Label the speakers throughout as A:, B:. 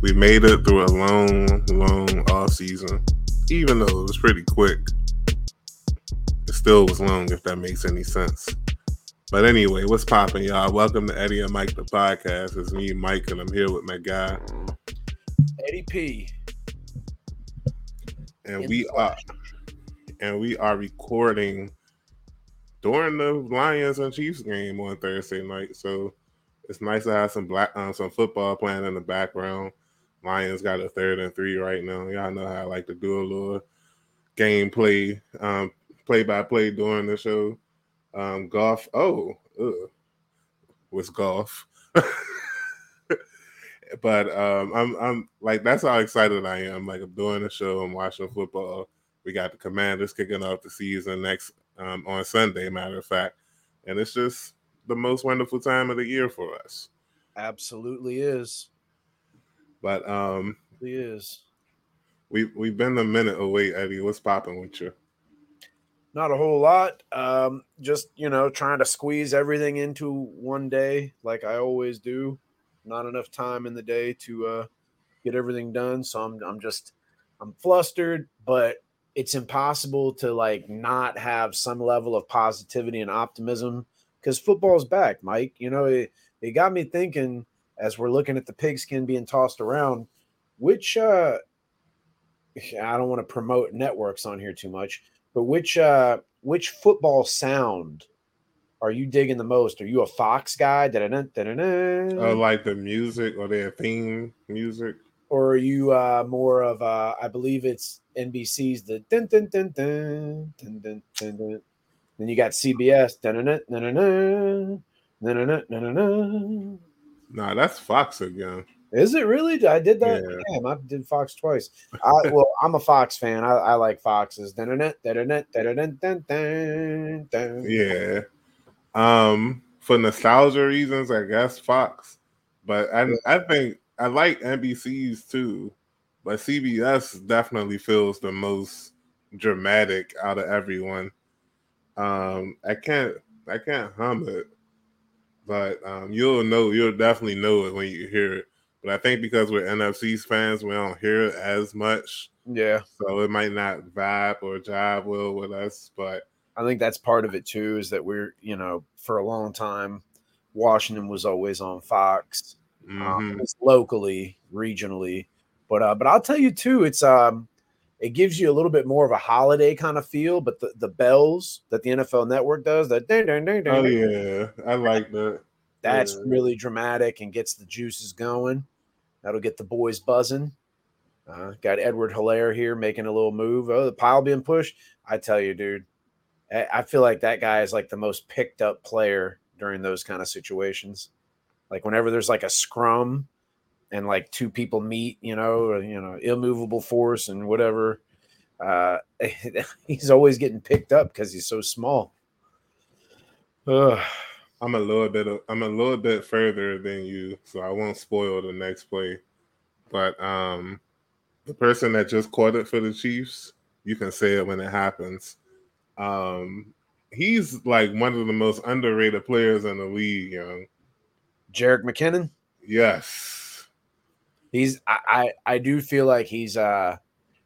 A: we made it through a long, long off season. Even though it was pretty quick, it still was long. If that makes any sense. But anyway, what's popping, y'all? Welcome to Eddie and Mike the podcast. It's me, Mike, and I'm here with my guy
B: Eddie P.
A: And we are and we are recording during the Lions and Chiefs game on Thursday night. So it's nice to have some black um, some football playing in the background. Lions got a third and three right now. Y'all know how I like to do a little gameplay, um, play by play during the show. Um, golf. Oh, ugh. was golf. but um, I'm I'm like that's how excited I am. Like I'm doing the show. I'm watching football. We got the Commanders kicking off the season next um, on Sunday. Matter of fact, and it's just the most wonderful time of the year for us.
B: Absolutely is.
A: But um,
B: it is.
A: We we've been a minute away, Eddie. What's popping with you?
B: Not a whole lot. Um, just you know, trying to squeeze everything into one day, like I always do. Not enough time in the day to uh, get everything done, so I'm I'm just I'm flustered, but it's impossible to like not have some level of positivity and optimism because football's back, Mike. You know, it, it got me thinking as we're looking at the pigskin being tossed around, which uh I don't want to promote networks on here too much, but which uh which football sound are you digging the most? Are you a Fox guy? Da-da-da, da-da-da?
A: Uh, like the music or their theme music?
B: Or are you uh more of uh I believe it's NBC's the dun dun dun dun dun dun dun dun. Then you got CBS. Dun dun dun dun dun dun dun dun dun.
A: Nah, that's Fox again.
B: Is it really? I did that.
A: Yeah.
B: Damn, I did Fox twice. I, well, I'm a Fox fan. I, I like Foxes.
A: Yeah. Um, for nostalgia reasons, I guess Fox. But I, I think I like NBC's too, but CBS definitely feels the most dramatic out of everyone. Um, I can't I can't hum it but um, you'll know you'll definitely know it when you hear it. But I think because we're NFC's fans, we don't hear it as much,
B: Yeah,
A: so it might not vibe or jive well with us. But
B: I think that's part of it too. Is that we're you know for a long time, Washington was always on Fox.
A: mhm.
B: um, locally, regionally. But uh, but I'll tell you too, it's um, it gives you a little bit more of a holiday kind of feel. But the, the bells that the NFL Network does, that ding, ding, ding, ding,
A: oh yeah, I like that.
B: that's
A: yeah.
B: really dramatic and gets the juices going. That'll get the boys buzzing. Uh, got Edward Helaire here making a little move. Oh, the pile being pushed. I tell you, dude, I, I feel like that guy is like the most picked up player during those kind of situations. Like whenever there's like a scrum and like two people meet, you know, or, you know, immovable force and whatever. Uh, he's always getting picked up because he's so small. Ugh.
A: I'm a little bit of, I'm a little bit further than you, so I won't spoil the next play. But um the person that just caught it for the Chiefs, you can say it when it happens. Um he's like one of the most underrated players in the league, young.
B: Jerick McKinnon.
A: Yes.
B: He's I, I I do feel like he's uh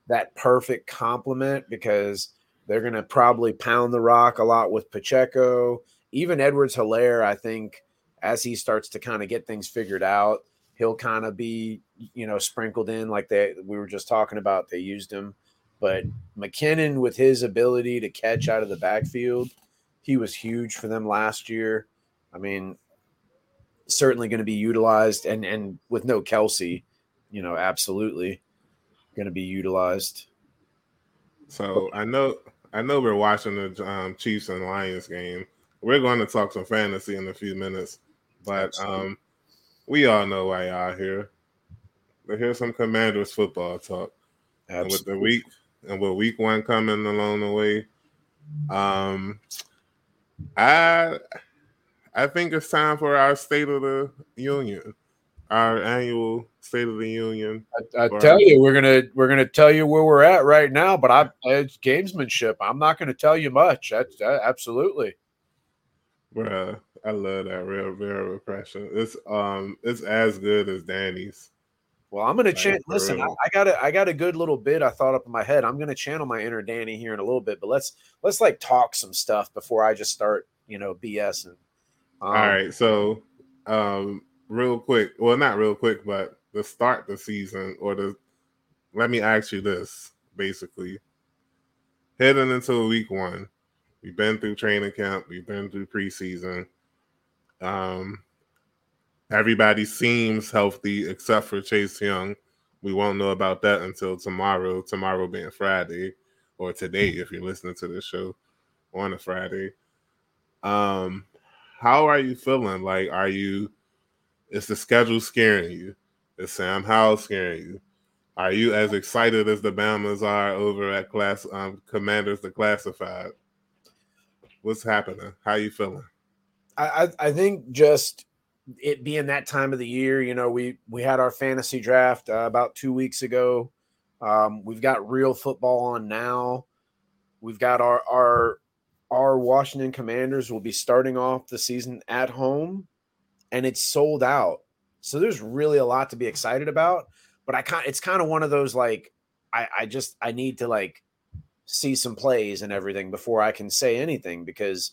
B: that perfect complement because they're gonna probably pound the rock a lot with Pacheco. Even Edwards Helaire, I think, as he starts to kind of get things figured out, he'll kind of be, you know, sprinkled in like they we were just talking about. They used him. But McKinnon, with his ability to catch out of the backfield, he was huge for them last year. I mean, certainly going to be utilized, and and with no Kelce, you know, absolutely going to be utilized.
A: So I know I know we're watching the um, Chiefs and Lions game. We're going to talk some fantasy in a few minutes, but um, we all know why y'all here. But here's some Commanders football talk. And with the week and with week one coming along the way, um, I I think it's time for our State of the Union, our annual State of the Union.
B: I, I tell you, we're gonna we're gonna tell you where we're at right now, but I it's gamesmanship. I'm not going to tell you much. That's that, absolutely.
A: Bruh, I love that real real repression. It's um it's as good as Danny's.
B: Well, I'm gonna channel. Listen, I, I, got a I got a good little bit I thought up in my head. I'm gonna channel my inner Danny here in a little bit, but let's let's like talk some stuff before I just start, you know, BS and.
A: Um, All right, so um, real quick, well, not real quick, but the start the season or the, let me ask you this, basically, heading into week one, we've been through training camp, we've been through preseason. Um, Everybody seems healthy except for Chase Young. We won't know about that until tomorrow, tomorrow being Friday, or today if you're listening to this show on a Friday. Um, how are you feeling? Like, are you is the schedule scaring you? Is Sam Howell scaring you? Are you as excited as the Bamas are over at class um, Commanders the Classified? What's happening? How you feeling?
B: I, I think just it being that time of the year, you know, we we had our fantasy draft uh, about two weeks ago. Um, we've got real football on now. We've got our our our Washington Commanders will be starting off the season at home, and it's sold out. So there's really a lot to be excited about. But I kind it's kind of one of those like I I just I need to like see some plays and everything before I can say anything because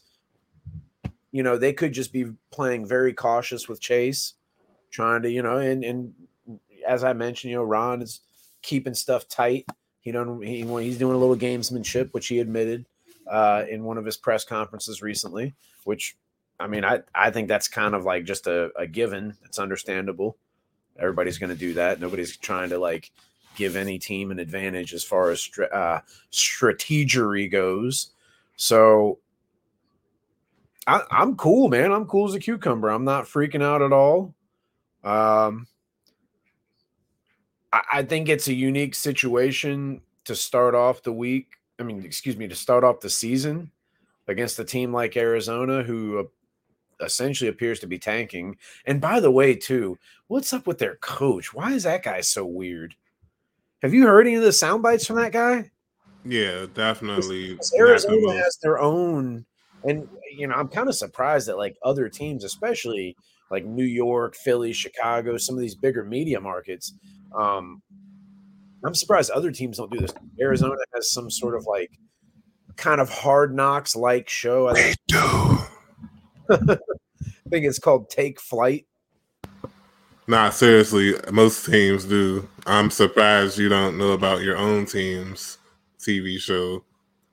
B: you know, they could just be playing very cautious with Chase, trying to, you know, and and as I mentioned, you know, Ron is keeping stuff tight. He don't he, he's doing a little gamesmanship, which he admitted uh, in one of his press conferences recently. Which, I mean, I I think that's kind of like just a, a given. It's understandable. Everybody's going to do that. Nobody's trying to like give any team an advantage as far as uh, strategery goes. So I, am cool, man. I'm cool as a cucumber. I'm not freaking out at all. Um, I, I think it's a unique situation to start off the week. I mean, excuse me, to start off the season against a team like Arizona, who essentially appears to be tanking. And by the way, too, what's up with their coach? Why is that guy so weird? Have you heard any of the sound bites from that guy?
A: Yeah, definitely.
B: Arizona has their own and you know, I'm kind of surprised that like other teams, especially like New York, Philly, Chicago, some of these bigger media markets, um, I'm surprised other teams don't do this. Arizona has some sort of like kind of hard knocks like show. I think,
A: they do.
B: I think it's called Take Flight.
A: Nah, seriously, most teams do. I'm surprised you don't know about your own team's TV show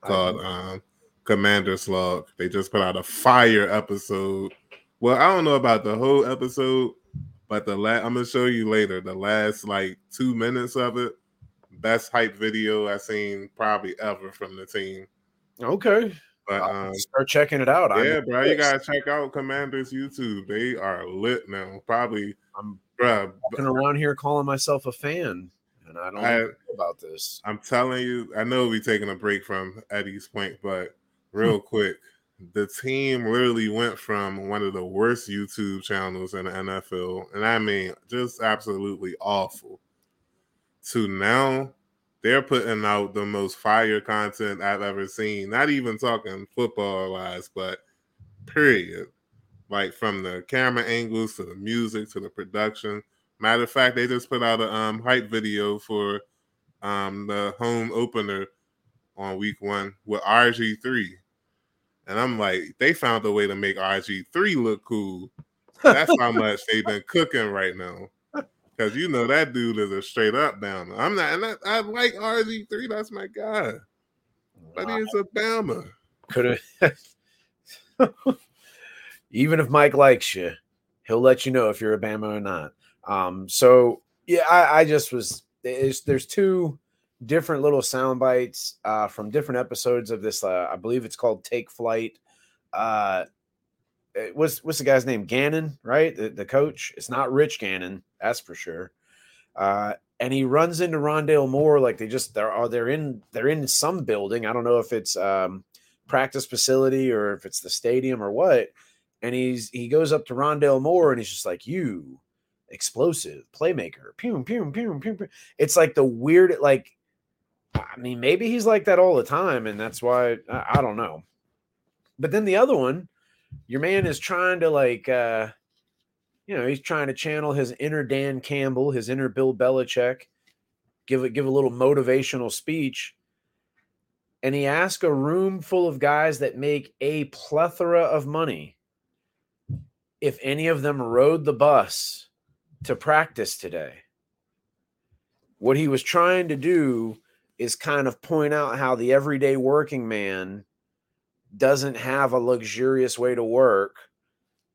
A: called um, Commander's Log. They just put out a fire episode. Well, I don't know about the whole episode, but the last I'm gonna show you later. The last like two minutes of it, best hype video I've seen probably ever from the team.
B: Okay.
A: But um,
B: start checking it out.
A: Yeah, bro, you gotta check out Commanders YouTube. They are lit now. Probably
B: I'm bro, walking around here calling myself a fan and I don't I, know about this.
A: I'm telling you, I know we're taking a break from Eddie's point, but real quick. The team literally went from one of the worst YouTube channels in the NFL, and I mean just absolutely awful, to now they're putting out the most fire content I've ever seen. Not even talking football wise, but period. Like from the camera angles to the music to the production. Matter of fact, they just put out a um, hype video for um, the home opener on week one with RG3. And I'm like, they found a way to make RG3 look cool. That's how much they've been cooking right now. Because you know that dude is a straight up downer. I'm not, and I, I like RG3. That's my guy. But he's a Bama.
B: Could have. Even if Mike likes you, he'll let you know if you're a Bama or not. Um, so yeah, I, I just was there's two different little sound bites uh, from different episodes of this. Uh, I believe it's called Take Flight. Uh, what's what's the guy's name? Gannon, right? The, the coach. It's not Rich Gannon, that's for sure. Uh, and he runs into Rondale Moore like they just they're are uh, they're in they're in some building. I don't know if it's um, practice facility or if it's the stadium or what. And he's he goes up to Rondale Moore and he's just like, "You explosive playmaker." Pew pew pew pew. pew. It's like the weird like I mean, maybe he's like that all the time, and that's why I, I don't know. But then the other one, your man is trying to like uh you know, he's trying to channel his inner Dan Campbell, his inner Bill Belichick, give it give a little motivational speech. And he asked a room full of guys that make a plethora of money if any of them rode the bus to practice today. What he was trying to do is kind of point out how the everyday working man doesn't have a luxurious way to work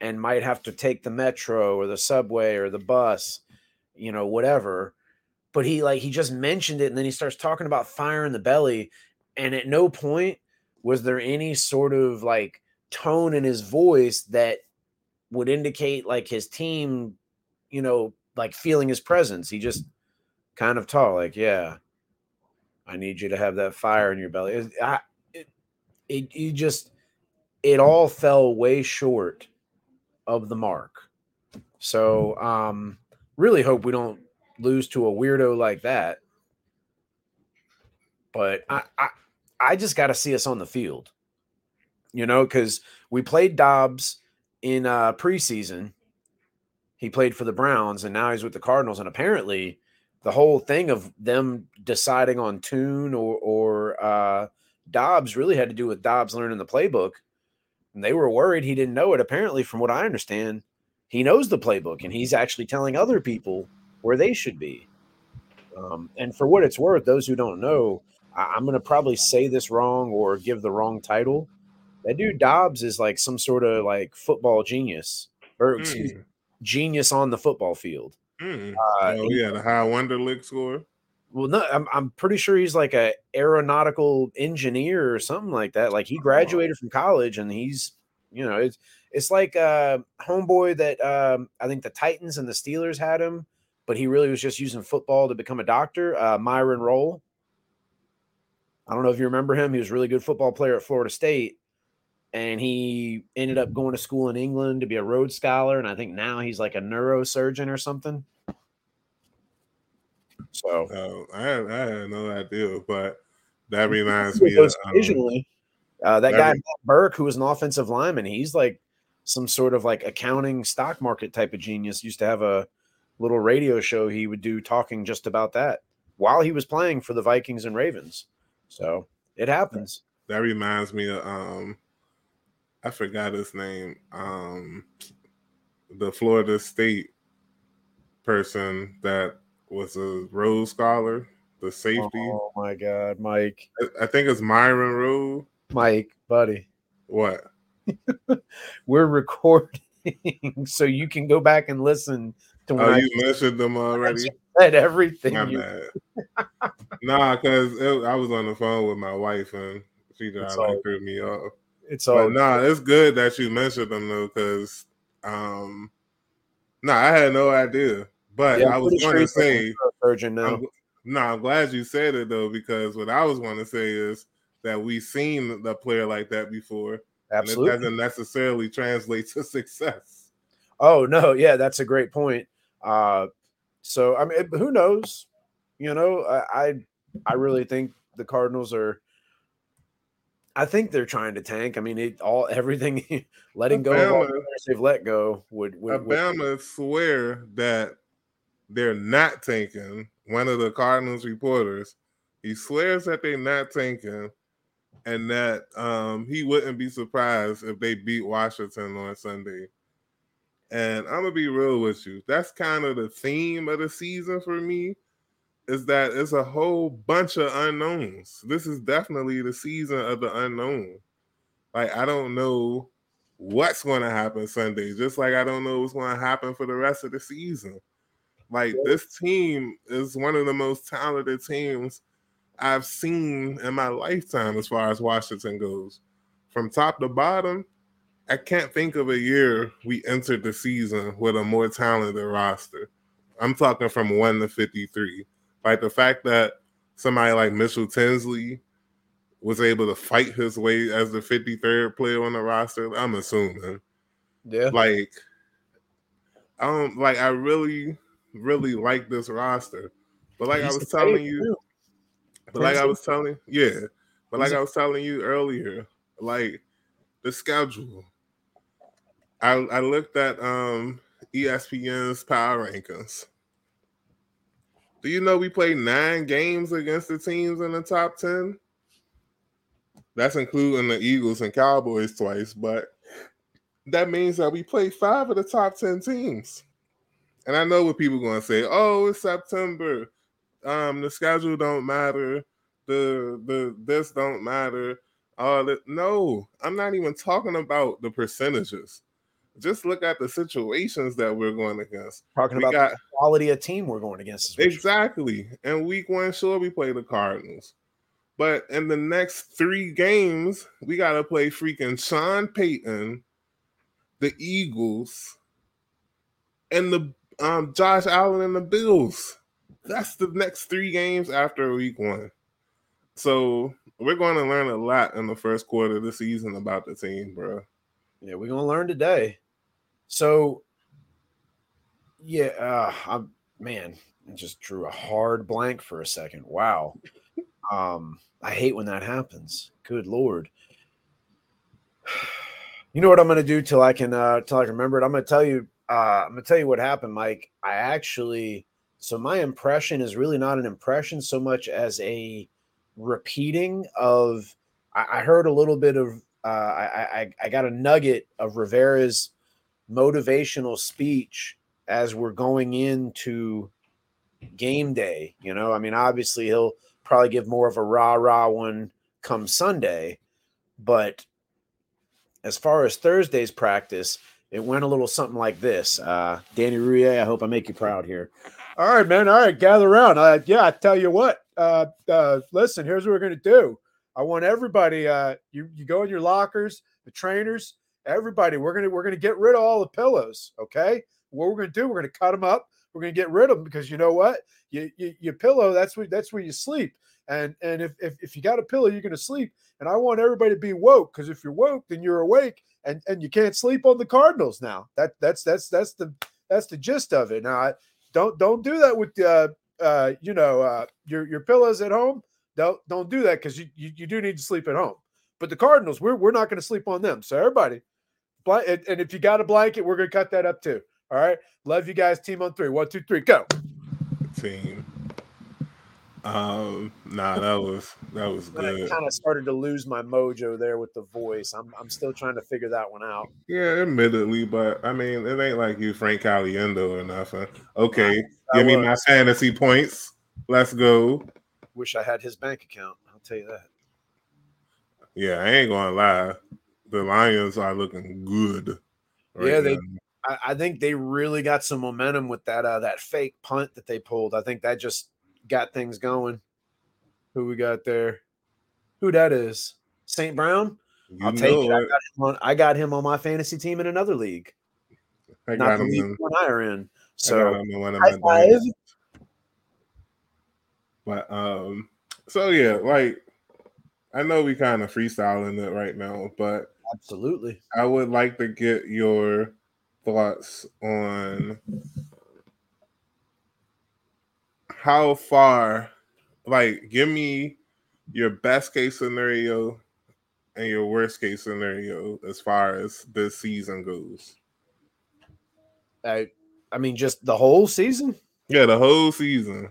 B: and might have to take the metro or the subway or the bus, you know, whatever. But he like he just mentioned it and then he starts talking about fire in the belly. And at no point was there any sort of like tone in his voice that would indicate like his team, you know, like feeling his presence. He just kind of talked like, yeah, I need you to have that fire in your belly. I, it, you just, it all fell way short of the mark. So, um, really hope we don't lose to a weirdo like that. But I, I, I just got to see us on the field, you know, because we played Dobbs in uh, preseason. He played for the Browns, and now he's with the Cardinals. And apparently, the whole thing of them deciding on Tune or or uh, Dobbs really had to do with Dobbs learning the playbook and they were worried he didn't know it. Apparently, from what I understand, he knows the playbook and he's actually telling other people where they should be. Um, and for what it's worth, those who don't know, I- am going to probably say this wrong or give the wrong title. That dude Dobbs is like some sort of like football genius or excuse, mm. genius on the football field.
A: Mm. Uh, oh, yeah, the high Wonderlic score
B: well no I'm, I'm pretty sure he's like a aeronautical engineer or something like that like he graduated from college and he's you know it's it's like uh homeboy that um i think the titans and the steelers had him but he really was just using football to become a doctor uh myron rolle i don't know if you remember him he was a really good football player at florida state and he ended up going to school in england to be a rhodes scholar and i think now he's like a neurosurgeon or something so
A: I, had, I had no idea, but that reminds me of
B: occasionally um, uh, that, that guy Burke, who was an offensive lineman, he's like some sort of like accounting stock market type of genius. Used to have a little radio show he would do talking just about that while he was playing for the Vikings and Ravens. So it happens.
A: That reminds me of um I forgot his name. Um the Florida State person that was a Rhodes Scholar, the safety.
B: Oh my God, Mike!
A: I, I think it's Myron Rolle.
B: Mike, buddy.
A: What?
B: We're recording, so you can go back and listen
A: to. Oh, you I, mentioned them already.
B: Said everything. My
A: you... nah, because I was on the phone with my wife and she just like threw me off.
B: It's all.
A: But nah, it's good that you mentioned them though, because um, nah, I had no idea. But yeah, I was going to say,
B: Virgin now.
A: I'm, no, I'm glad you said it though, because what I was going to say is that we've seen the player like that before.
B: Absolutely,
A: it doesn't necessarily translate to success.
B: Oh no, yeah, that's a great point. Uh, so I mean, who knows? You know, I, I, really think the Cardinals are. I think they're trying to tank. I mean, it all everything letting Alabama, go of they've let go would. would
A: Alabama would, swear that they're not tanking. One of the Cardinals reporters, he swears that they're not tanking, and that um, he wouldn't be surprised if they beat Washington on Sunday. And I'm gonna be real with you. That's kind of the theme of the season for me. Is that it's a whole bunch of unknowns. This is definitely the season of the unknown. Like I don't know what's to happen Sunday, just like I don't know what's to happen for the rest of the season. Like this team is one of the most talented teams I've seen in my lifetime as far as Washington goes. From top to bottom, I can't think of a year we entered the season with a more talented roster. I'm talking from 1 to 53. Like the fact that somebody like Mitchell Tinsley was able to fight his way as the 53rd player on the roster, I'm assuming.
B: Yeah.
A: Like um like I really really like this roster. But like He's I was telling you, but like I was telling, yeah, but like I was telling you earlier, like the schedule. I I looked at um ESPN's power rankings. Do you know we played nine games against the teams in the top 10? That's including the Eagles and Cowboys twice, but that means that we played five of the top 10 teams. And I know what people are going to say, oh, it's September. Um, the schedule don't matter. The the this don't matter. All that no, I'm not even talking about the percentages just look at the situations that we're going against.
B: Talking we about got, the quality of team we're going against.
A: Exactly. And week one, sure, we play the Cardinals. But in the next three games, we got to play freaking Sean Payton, the Eagles, and the um, Josh Allen and the Bills. That's the next three games after week one. So we're going to learn a lot in the first quarter of the season about the team, bro.
B: Yeah, we're gonna learn today. So, yeah, uh, I'm man, I just drew a hard blank for a second. Wow. Um, I hate when that happens. Good lord. You know what I'm gonna do till I can uh till I can remember it. I'm gonna tell you uh I'm gonna tell you what happened, Mike. I actually so my impression is really not an impression so much as a repeating of I, I heard a little bit of uh I, I I got a nugget of Rivera's motivational speech as we're going into game day. You know, I mean, obviously he'll probably give more of a rah rah one come Sunday, but as far as Thursday's practice, it went a little something like this. Uh, Danny Rouhier, I hope I make you proud here. All right, man. All right, gather around. Uh, yeah, I tell you what. Uh, uh, listen, here's what we're gonna do. I want everybody. Uh, you you go in your lockers, the trainers everybody we're gonna we're gonna get rid of all the pillows okay what we're gonna do we're gonna cut them up we're gonna get rid of them because you know what you, you your pillow that's where that's where you sleep and and if, if if you got a pillow you're gonna sleep and i want everybody to be woke because if you're woke then you're awake and and you can't sleep on the cardinals now that that's that's that's the that's the gist of it now I, don't don't do that with uh uh you know uh your your pillows at home don't don't do that because you, you you do need to sleep at home but the cardinals we're, we're not going to sleep on them so everybody and, and if you got a blanket, we're gonna cut that up too. All right. Love you guys. Team on three. One, two, three, go.
A: Team. Um, nah, that was that was good.
B: I kind of started to lose my mojo there with the voice. I'm I'm still trying to figure that one out.
A: Yeah, admittedly, but I mean, it ain't like you Frank Caliendo or nothing. Okay, give me my fantasy points. Let's go.
B: Wish I had his bank account. I'll tell you that.
A: Yeah, I ain't gonna lie the Lions are looking good.
B: Right yeah, they. I, I, think they really got some momentum with that uh, that fake punt that they pulled. I think that just got things going. Who we got there? Who that is? St. Brown. You I'll take it. I got, on, I got, him on my fantasy team in another league. I Not the league one I are in. So high
A: five. But um, so yeah, like I know we kind of freestyling it right now, but
B: Absolutely.
A: I would like to get your thoughts on how far, like, give me your best case scenario and your worst case scenario as far as this season goes.
B: I, I mean, just the whole season.
A: Yeah, the whole season.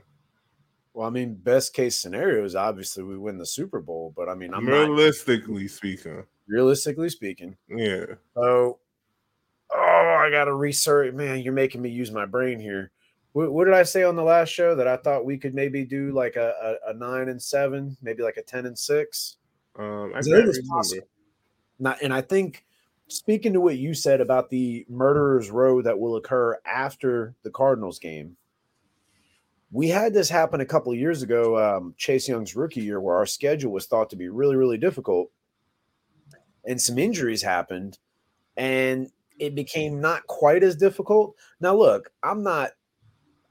B: Well, I mean, best case scenario is obviously we win the Super Bowl, but I mean, I'm
A: realistically not, speaking,
B: realistically speaking,
A: yeah.
B: So, oh, I got to research. Man, you're making me use my brain here. What, what, did I say on the last show that I thought we could maybe do like a, a, a nine and seven, maybe like a ten and six?
A: Um, I can't remember.
B: Not, and I think speaking to what you said about the murderers row that will occur after the Cardinals game we had this happen a couple of years ago, um, Chase Young's rookie year, where our schedule was thought to be really, really difficult, and some injuries happened, and it became not quite as difficult. Now, look, I'm not,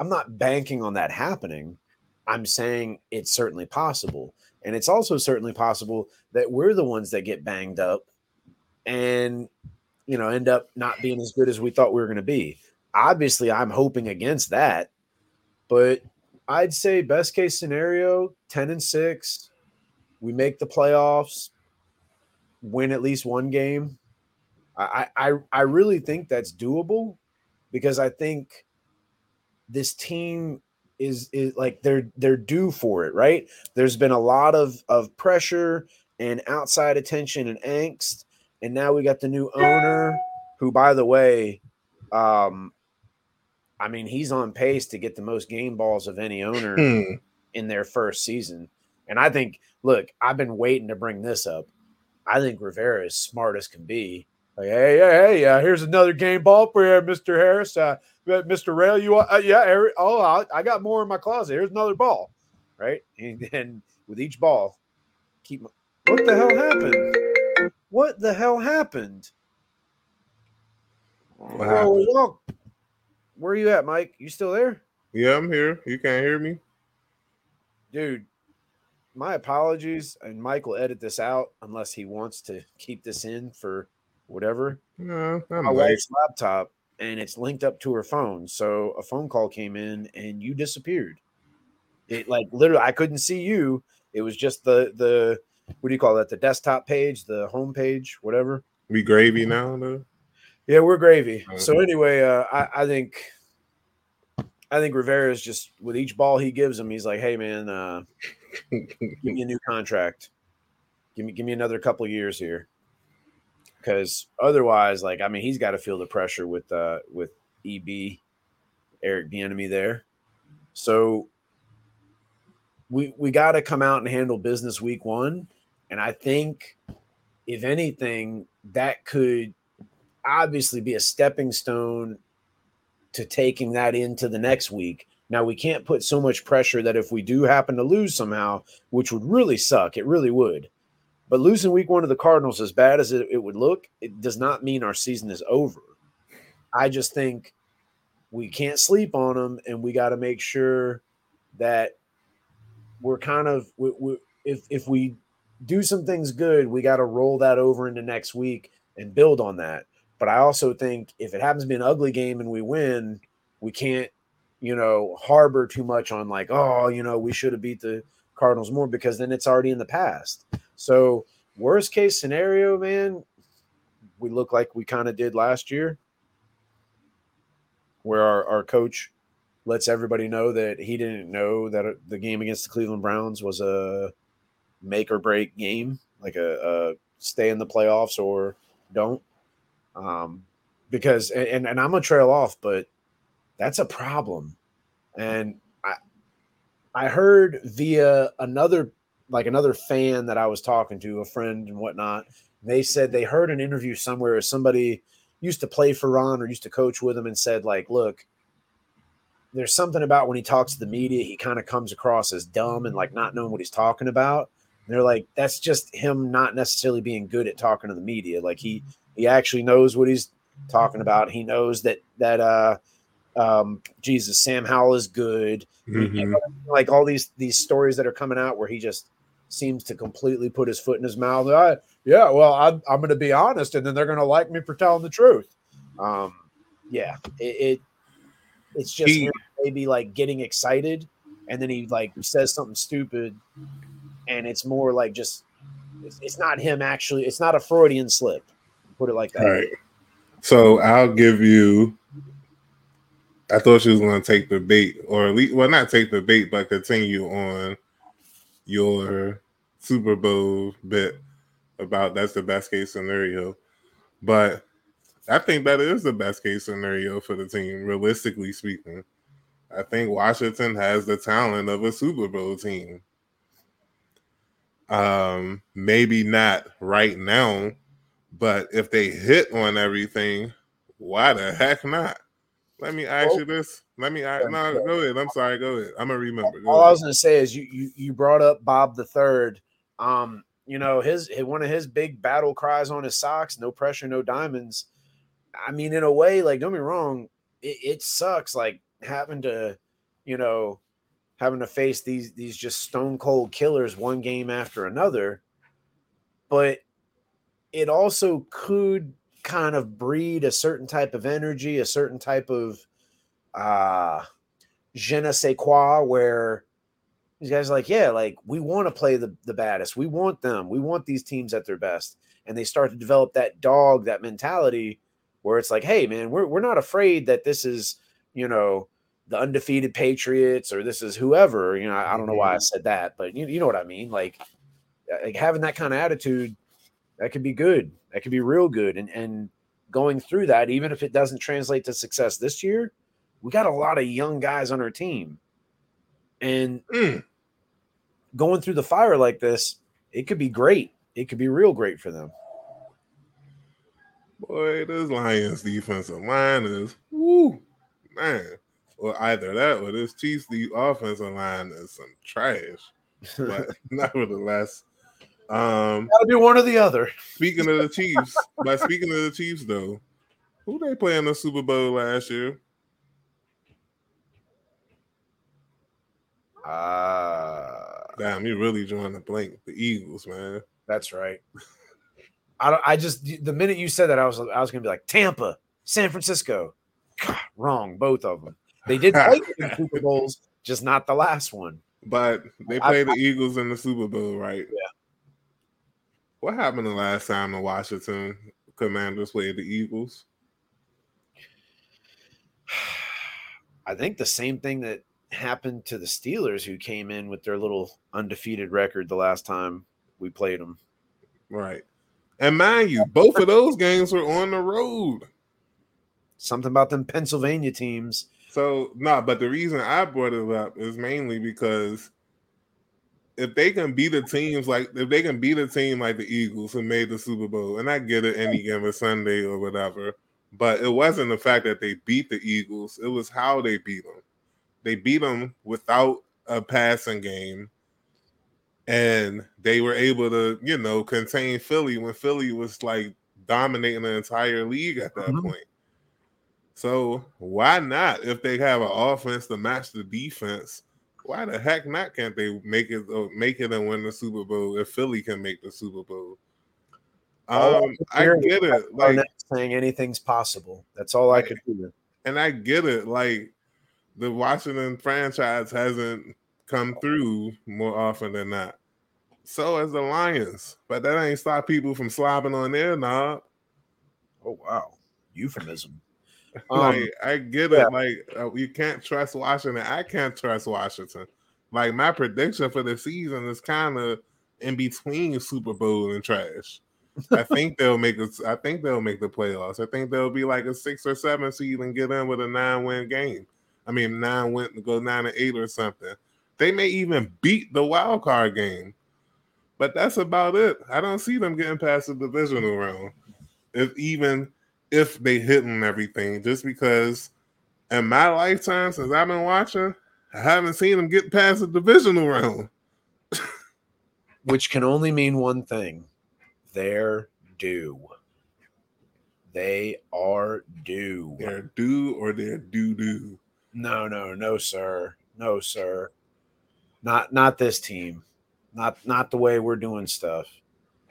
B: I'm not banking on that happening. I'm saying it's certainly possible, and it's also certainly possible that we're the ones that get banged up, and you know end up not being as good as we thought we were going to be. Obviously, I'm hoping against that but I'd say best case scenario, 10 and 6. We make the playoffs, win at least one game. I I I really think that's doable. because I think this team is is like they're they're due for it, right? There's been a lot of of pressure and outside attention and angst, and now we got the new owner, who, by the way, um, I mean he's on pace to get the most game balls of any owner
A: Hmm.
B: in their first season, and I think, look, I've been waiting to bring this up. I think Rivera is smart as can be. Like, hey, hey, hey, uh, here's another game ball for you, Mister Harris. Uh, Mr. Rail, you want, uh, yeah, Eric, oh, I, I got more in my closet. Here's another ball, right? And then with each ball, keep. My, what the hell happened? What the hell happened?
A: What happened?
B: Where are you at, Mike? You still there,
A: Yeah, I'm here. You can't hear me?
B: dude? My apologies, and Mike will edit this out unless he wants to keep this in for whatever.
A: No,
B: my
A: late.
B: wife's laptop and it's linked up to her phone. So a phone call came in and you disappeared. It like literally I couldn't see you. It was just the the what do you call that? The desktop page, the home page, whatever.
A: We gravy now, though.
B: Yeah, we're gravy.
A: Uh,
B: So anyway, uh, I, I think I think Rivera is just with each ball he gives him, he's like, "Hey man, uh, give me a new contract. Give me give me another couple years here." Because otherwise, like I mean, he's got to feel the pressure with uh with EB Eric Bieniemy there. So we we got to come out and handle business week one, and I think if anything, that could obviously be a stepping stone to taking that into the next week. Now we can't put so much pressure that if we do happen to lose somehow, which would really suck, it really would. But losing week one to the Cardinals, as bad as it, it would look, it does not mean our season is over. I just think we can't sleep on them, and we got to make sure that we're kind of we, we, if if we do some things good, we got to roll that over into next week and build on that. But I also think if it happens to be an ugly game and we win, we can't, you know, harbor too much on like, oh, you know, we should have beat the Cardinals more because then it's already in the past. So, worst case scenario, man, we look like we kind of did last year, where our, our coach lets everybody know that he didn't know that the game against the Cleveland Browns was a make or break game, like a, a stay in the playoffs or don't um, because and and I'm gonna trail off, but that's a problem. And I I heard via another like another fan that I was talking to, a friend and whatnot. They said they heard an interview somewhere where somebody used to play for Ron or used to coach with him and said like, look. There's something about when he talks to the media, he kind of comes across as dumb and like not knowing what he's talking about. And they're like, that's just him not necessarily being good at talking to the media. Like he he actually knows what he's talking about. He knows that that uh um Jesus Sam Howell is good.
A: Mhm.
B: Like all these these stories that are coming out where he just seems to completely put his foot in his mouth. I, yeah, well, I'm I'm going to be honest, and then they're going to like me for telling the truth. Um, yeah, it, it it's just
A: He-
B: maybe like getting excited, and then he like says something stupid, and it's more like just it's, it's not him actually. It's not a Freudian slip. Put it like that.
A: All right. So I'll give you. I thought she was going to take the bait, or at least, well, not take the bait, but continue on your Super Bowl bit about that's the best case scenario. But I think that is the best case scenario for the team, realistically speaking. I think Washington has the talent of a Super Bowl team. Um, maybe not right now, but if they hit on everything, why the heck not? Let me ask you this. Let me ask, no, go ahead. I'm sorry. Go ahead. I'm gonna remember. Go
B: All I was to say is you you you brought up Bob the Third. Um, you know his one of his big battle cries on his socks: "No pressure, no diamonds." I mean, in a way, like don't be wrong, it, it sucks like having to, you know, having to face these these just stone cold killers one game after another. But it also could kind of breed a certain type of energy, a certain type of uh je ne sais quoi, where these guys are like, yeah, like we want to play the, the baddest. We want them. We want these teams at their best. And they start to develop that dog, that mentality where it's like, hey man, we're we're not afraid that this is, you know, the undefeated Patriots or this is whoever. You know, I, I don't know why I
A: Mhm.
B: said that, but you, you know what I mean. Like, uh, like having that kind of attitude, that could be good. That could be real good. And and going through that, even if it doesn't translate to success this year, we got a lot of young guys on our team, and
A: Mm.
B: going through the fire like this, it could be great. It could be real great for them.
A: Boy, this Lions defensive line is woo man. Or either that or this Chiefs the offensive line is some trash. But nevertheless, um
B: Gotta do one or the other.
A: speaking of the Chiefs, by speaking of the Chiefs though, who they play in the Super Bowl last year?
B: Uh
A: Damn, you really drawing the blank. The Eagles, man.
B: that's right. I don't, I just the minute you said that, I was I was gonna be like Tampa, San Francisco. God, wrong, both of them. They did play in Super Bowls, just not the last one.
A: But they
B: I-
A: play the Eagles in the Super Bowl, right? What happened the last time the Washington Commanders played the Eagles?
B: I think the same thing that happened to the Steelers, who came in with their little undefeated record the last time we played them.
A: Right. And mind you, both of those games were on the road.
B: Something about them Pennsylvania teams.
A: So no, but the reason I brought it up is mainly because if they can be the teams like if they can be the team like the Eagles who made the Super Bowl, and I get it any given Sunday or whatever, but it wasn't the fact that they beat the Eagles; it was how they beat them. They beat them without a passing game, and they were able to, you know, contain Philly when Philly was like dominating the entire league at that
B: Mhm.
A: point. So why not? If they have an offense to match the defense, why the heck not? Can't they make it uh, make it and win the Super Bowl if Philly can make the Super Bowl? Um,
B: I
A: get it, like,
B: saying anything's possible. That's all I could do.
A: and I get it. Like the Washington franchise hasn't come through more often than not. So has the Lions, but that ain't stop people from slobbing on their knob.
B: Oh wow, euphemism. Um,
A: like I get
B: yeah.
A: it. Like uh, you can't trust Washington. I can't trust Washington. Like my prediction for the season is kind of in between Super Bowl and trash. I think they'll make it. I think they'll make the playoffs. I think they'll be like a six or seven seed and get in with a nine win game. I mean, nine win to go nine and eight or something. They may even beat the wild card game, but that's about it. I don't see them getting past the divisional round. If even if they hitting everything, just because in my lifetime since I've been watching, I haven't seen them get past the divisional round.
B: which can only mean one thing they're due. They are due.
A: They're due or they're doo doo.
B: No, no, no, sir. No, sir. Not not this team. Not not the way we're doing stuff.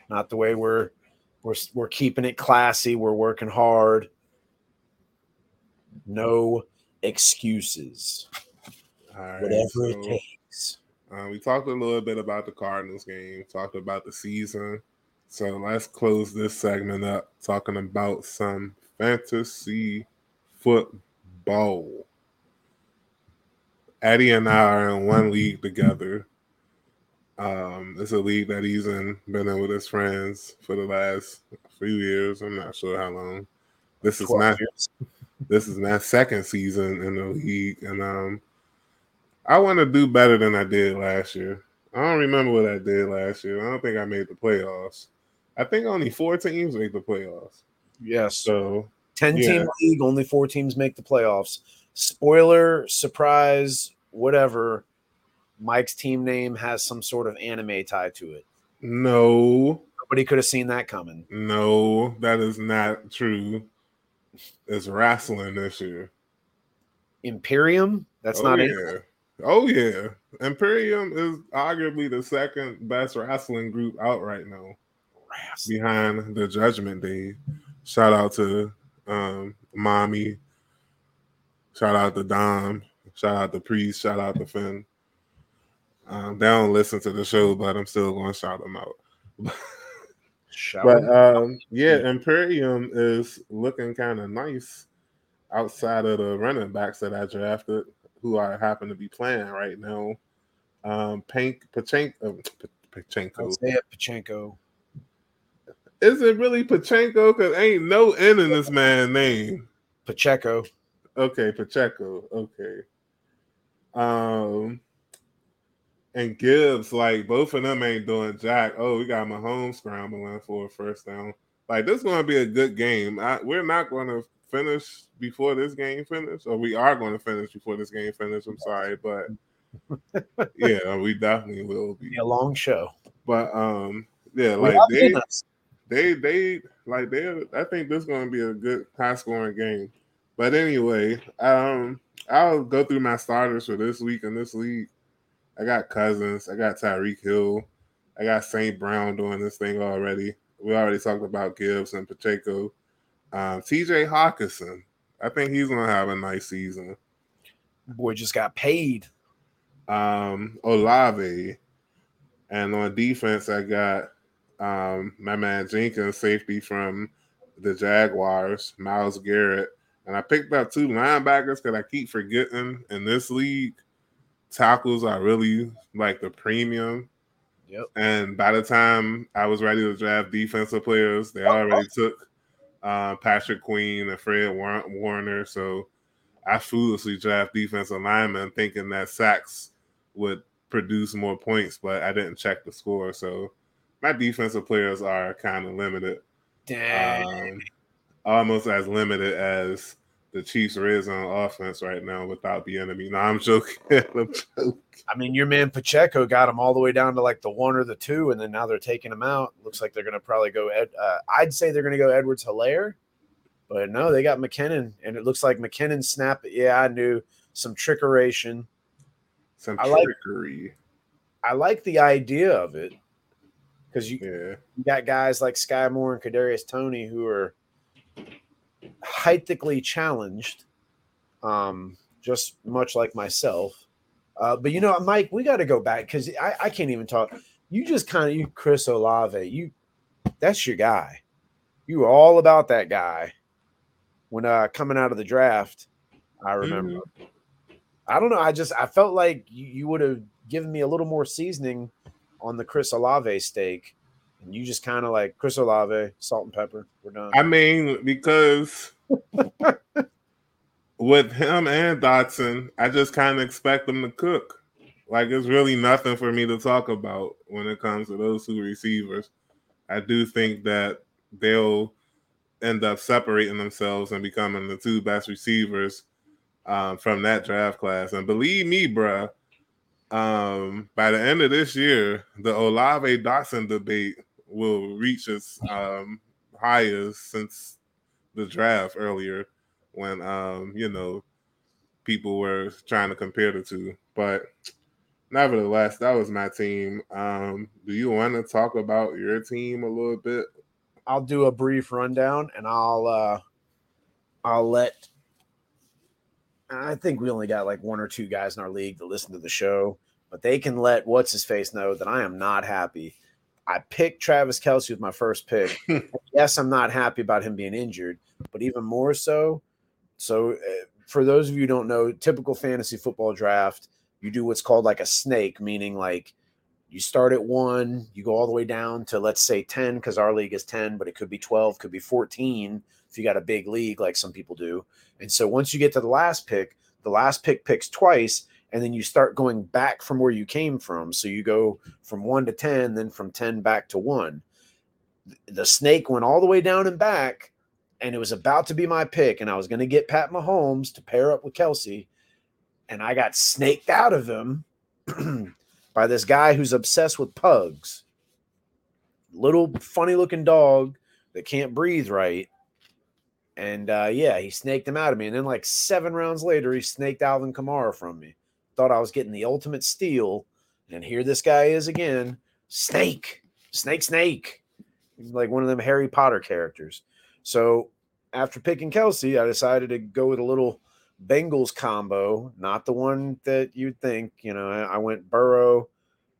B: Not the way we're we're we're keeping it classy. We're working hard. No excuses.
A: All right,
B: Whatever it takes.
A: Uh, we talked a little bit about the Cardinals game, talked about the season. So let's close this segment up talking about some fantasy football. Eddie and I are in one league together. Um, it's a league that he's in, been in with his friends for the last few years. I'm not sure how long. This is not
B: years.
A: this is my second season in the league, and um, I want to do better than I did last year. I don't remember what I did last year. I don't think I made the playoffs. I think only four teams make the playoffs.
B: Yes.
A: So
B: 10
A: Yeah.
B: team league, only four teams make the playoffs. Spoiler, surprise, whatever. Mike's team name has some sort of anime tie to it.
A: no,
B: Nobody could have seen that coming.
A: no, that is not true. It's wrestling this year.
B: Imperium, that's
A: oh,
B: not
A: yeah.
B: it.
A: Oh yeah, Imperium is arguably the second best wrestling group out right now. behind the Judgment Day. Shout out to um, Mommy. Shout out to Dom. Shout out to Priest. Shout out to Finn. Um, they don't listen to the show, but I'm still going to shout them out. Shall but um, yeah, Imperium is looking kind of nice outside of the running backs that I drafted, who I happen to be playing right now. Um, Pank Pachenko, Pachenko.
B: Say it, Pachenko.
A: Is it really Pachenko? Because ain't no N in this man's name.
B: Pacheco.
A: Okay, Pacheco. Okay. Um, and Gibbs, like both of them ain't doing jack. Oh, we got Mahomes scrambling for a first down. Like this is going to be a good game. I, we're not going to finish before this game finish, or we are going to finish before this game finish. I'm sorry, but yeah, we definitely will be.
B: be a long show.
A: But um, yeah, like they, they, they, like they. I think this is going to be a good high scoring game. But anyway, um, I'll go through my starters for this week in this league. I got Cousins. I got Tyreek Hill. I got St. Brown doing this thing already. We already talked about Gibbs and Pacheco. Um, TJ Hockenson. I think he's gonna have a nice season.
B: Boy just got paid.
A: Um, Olave. And on defense, I got um, my man Jenkins, safety from the Jaguars, Myles Garrett. And I picked up two linebackers because I keep forgetting in this league tackles are really like the premium.
B: Yep.
A: And by the time I was ready to draft defensive players, they already took uh, Patrick Queen and Fred Warner. So I foolishly draft defensive linemen thinking that sacks would produce more points, but I didn't check the score. So my defensive players are kind of limited.
B: Dang. Um,
A: almost as limited as the Chiefs are is on offense right now without the enemy. No, I'm joking. I'm
B: joking. I mean, your man Pacheco got him all the way down to like the one or the two, and then now they're taking him out. Looks like they're going to probably go. Ed, uh, I'd say they're going to go Edwards Helaire, but no, they got McKinnon, and it looks like McKinnon snap. Yeah, I knew some trickeration.
A: Some I trickery.
B: Like, I like the idea of it because you, yeah. you got guys like Sky Moore and Kadarius Toney who are heightically challenged, um, just much like myself. Uh, but you know, Mike, we got to go back because I, I can't even talk. You just kind of you Chris Olave, you that's your guy. You were all about that guy when uh coming out of the draft. I remember. Mm-hmm. I don't know. I just I felt like you, you would have given me a little more seasoning on the Chris Olave steak and you just kind of like Chris Olave, salt and pepper. We're done.
A: I mean, because with him and Dotson, I just kind of expect them to cook. Like it's really nothing for me to talk about when it comes to those two receivers. I do think that they'll end up separating themselves and becoming the two best receivers um, from that draft class. And believe me, bruh, um, by the end of this year, the Olave Dotson debate will reach its um, highest since the draft earlier when um, you know people were trying to compare the two. But nevertheless, that was my team. Um, do you want to talk about your team a little bit?
B: I'll do a brief rundown and I'll uh I'll let I think we only got like one or two guys in our league that listen to the show, but they can let what's his face know that I am not happy I picked Travis Kelce with my first pick. yes, I'm not happy about him being injured, but even more so. So, uh, for those of you who don't know, typical fantasy football draft, you do what's called like a snake, meaning like you start at one, you go all the way down to let's say 10, because our league is 10, but it could be 12, could be 14 if you got a big league like some people do. And so once you get to the last pick, the last pick picks twice, and then you start going back from where you came from. So you go from one to 10, then from 10 back to one. The snake went all the way down and back, and it was about to be my pick. And I was going to get Pat Mahomes to pair up with Kelce. And I got snaked out of him by this guy who's obsessed with pugs. Little funny looking dog that can't breathe right. And uh, yeah, he snaked him out of me. And then, like seven rounds later, he snaked Alvin Kamara from me thought I was getting the ultimate steal. And here this guy is again. Snake, snake, snake. He's like one of them Harry Potter characters. So after picking Kelce, I decided to go with a little Bengals combo, not the one that you'd think. You know, I, went Burrow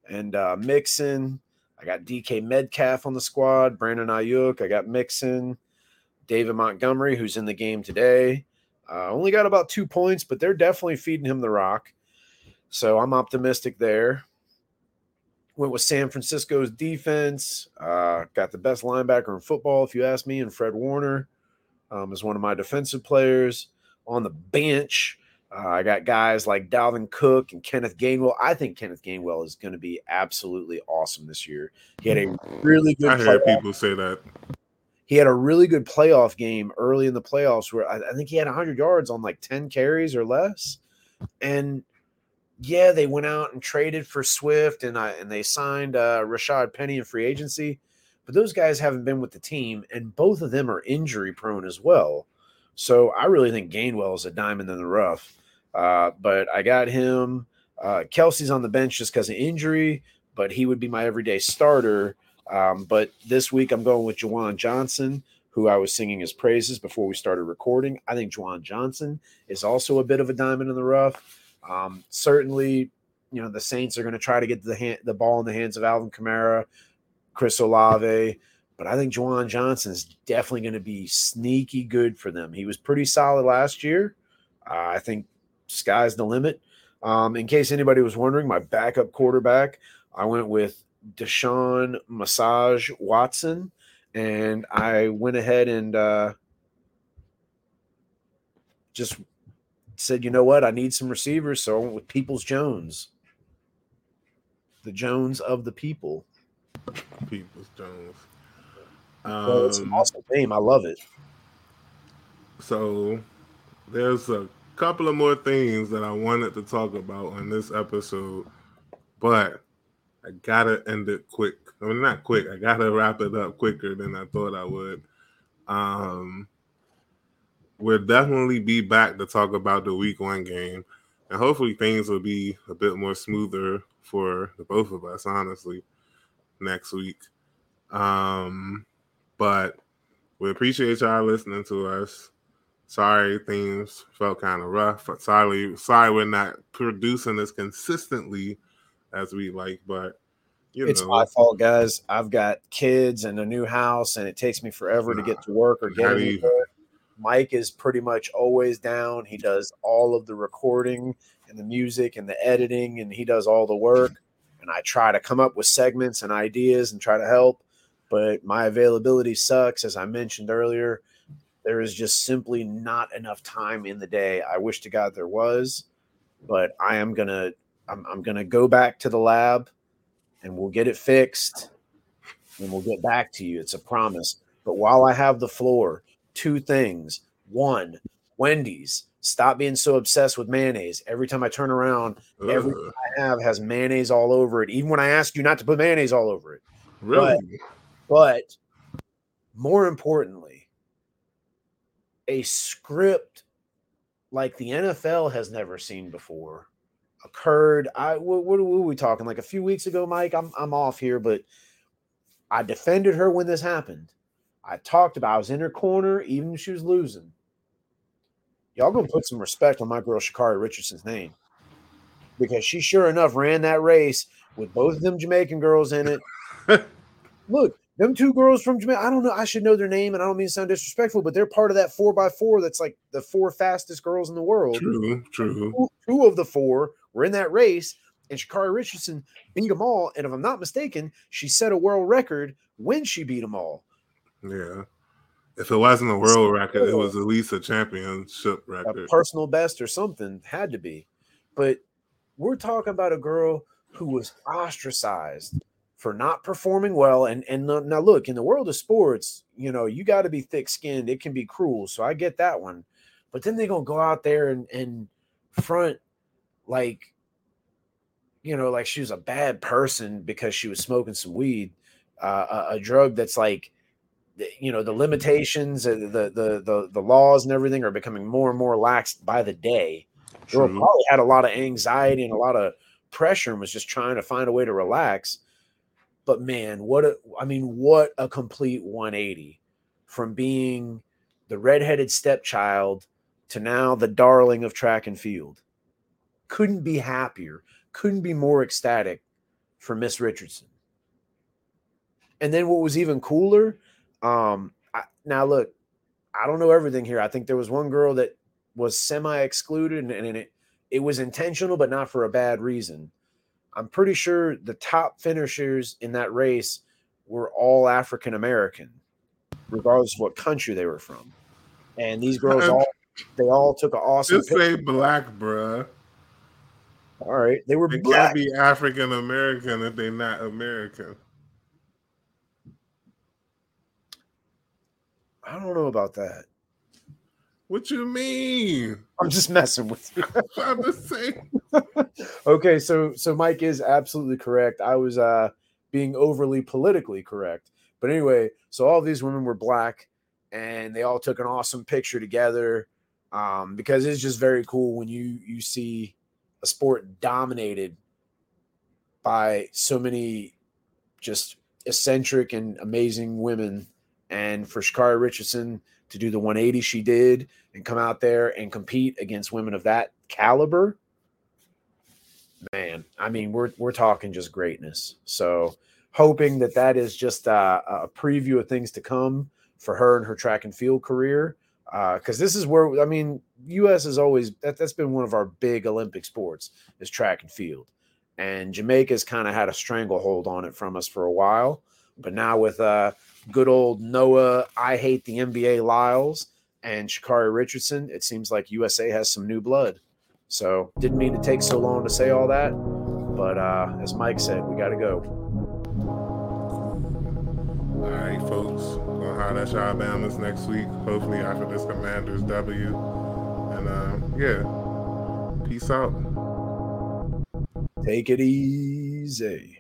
B: and uh, Mixon. I got DK Metcalf on the squad, Brandon Aiyuk. I got Mixon, David Montgomery, who's in the game today. Uh, only got about two points, but they're definitely feeding him the rock. So I'm optimistic there. Went with San Francisco's defense. Uh, got the best linebacker in football, if you ask me, and Fred Warner um, is one of my defensive players. On the bench, uh, I got guys like Dalvin Cook and Kenneth Gainwell. I think Kenneth Gainwell is going to be absolutely awesome this year. He had a really good.
A: I heard people say that.
B: He had a really good playoff game early in the playoffs where I, I think he had 100 yards on like 10 carries or less. And yeah, they went out and traded for Swift and I and they signed uh, Rashad Penny in free agency, but those guys haven't been with the team, and both of them are injury prone as well. So I really think Gainwell is a diamond in the rough. Uh, but I got him. Uh, Kelce's on the bench just because of injury, but he would be my everyday starter. Um, but this week I'm going with Juwan Johnson, who I was singing his praises before we started recording. I think Juwan Johnson is also a bit of a diamond in the rough. Um, certainly, you know, the Saints are going to try to get the hand, the ball in the hands of Alvin Kamara, Chris Olave, but I think Juwan Johnson is definitely going to be sneaky good for them. He was pretty solid last year. Uh, I think sky's the limit. Um, in case anybody was wondering, my backup quarterback, I went with Deshaun Massage Watson, and I went ahead and uh, just said, you know what, I need some receivers, so I went with Peoples Jones, the Jones of the people.
A: Peoples Jones.
B: Um, well, it's an awesome name. I love it.
A: So there's a couple of more things that I wanted to talk about on this episode, but I gotta end it quick. I mean, not quick. I gotta wrap it up quicker than I thought I would. Um, we'll definitely be back to talk about the week one game, and hopefully things will be a bit more smoother for the both of us. Honestly, next week. Um, but we appreciate y'all listening to us. Sorry, things felt kind of rough. Sorry, sorry, we're not producing as consistently as we like, but
B: you it's know. my fault, guys. I've got kids and a new house, and it takes me forever nah, to get to work or get anywhere. Mike is pretty much always down. He does all of the recording and the music and the editing, and he does all the work. And I try to come up with segments and ideas and try to help but my availability sucks. As I mentioned earlier, there is just simply not enough time in the day. I wish to God there was, but I am gonna I'm, I'm gonna go back to the lab and we'll get it fixed and we'll get back to you. It's a promise. But while I have the floor, two things. One, Wendy's. Stop being so obsessed with mayonnaise. Every time I turn around, Ugh. everything I have has mayonnaise all over it, even when I ask you not to put mayonnaise all over it.
A: Really?
B: But but more importantly, a script like the NFL has never seen before occurred. I what, what, were we talking like a few weeks ago, Mike? I'm I'm off here, but I defended her when this happened. I talked about I was in her corner, even if she was losing. Y'all gonna put some respect on my girl Sha'Carri Richardson's name because she sure enough ran that race with both of them Jamaican girls in it. Look, them two girls from Jamaica, I don't know. I should know their name, and I don't mean to sound disrespectful, but they're part of that four by four that's like the four fastest girls in the world.
A: True, true.
B: Two, two of the four were in that race, and Sha'Carri Richardson beat them all. And if I'm not mistaken, she set a world record when she beat them all.
A: Yeah. If it wasn't a world record, it was at least a championship record.
B: A personal best or something had to be. But we're talking about a girl who was ostracized for not performing well. And and now look, in the world of sports, you know, you got to be thick skinned. It can be cruel. So I get that one. But then they're gonna go out there and, and front like you know, like she was a bad person because she was smoking some weed, uh, a, a drug that's like you know the limitations uh, the, the the the laws and everything are becoming more and more lax by the day True. girl probably had a lot of anxiety and a lot of pressure and was just trying to find a way to relax but man, what a I mean, what a complete 180 from being the redheaded stepchild to now the darling of track and field. Couldn't be happier, couldn't be more ecstatic for Miss Richardson. And then what was even cooler, um, I, now look, I don't know everything here. I think there was one girl that was semi excluded, and, and it it was intentional, but not for a bad reason. I'm pretty sure the top finishers in that race were all African American, regardless of what country they were from. And these girls all they all took an awesome.
A: Just picture. say black, bruh.
B: All right, they were.
A: They black. can't be African American if they're not American.
B: I don't know about that.
A: What you mean?
B: I'm just messing with you.
A: I'm just saying.
B: okay, so so Mike is absolutely correct. I was uh being overly politically correct. But anyway, so all these women were black and they all took an awesome picture together. Um, because it's just very cool when you you see a sport dominated by so many just eccentric and amazing women. And for Sha'Carri Richardson to do the 180 she did and come out there and compete against women of that caliber, man, I mean, we're we're talking just greatness. So hoping that that is just a, a preview of things to come for her and her track and field career. Because uh, this is where I mean, U.S. has always that, that's been one of our big Olympic sports is track and field, and Jamaica's kind of had a stranglehold on it from us for a while. But now with uh, good old Noah, I hate the NBA Lyles and Sha'Carri Richardson, it seems like USA has some new blood. So didn't mean to take so long to say all that, but uh, as Mike said, we got to go.
A: All right, folks. Gonna holler at y'all Bama's next week. Hopefully after this Commanders W. And uh, yeah, peace out.
B: Take it easy.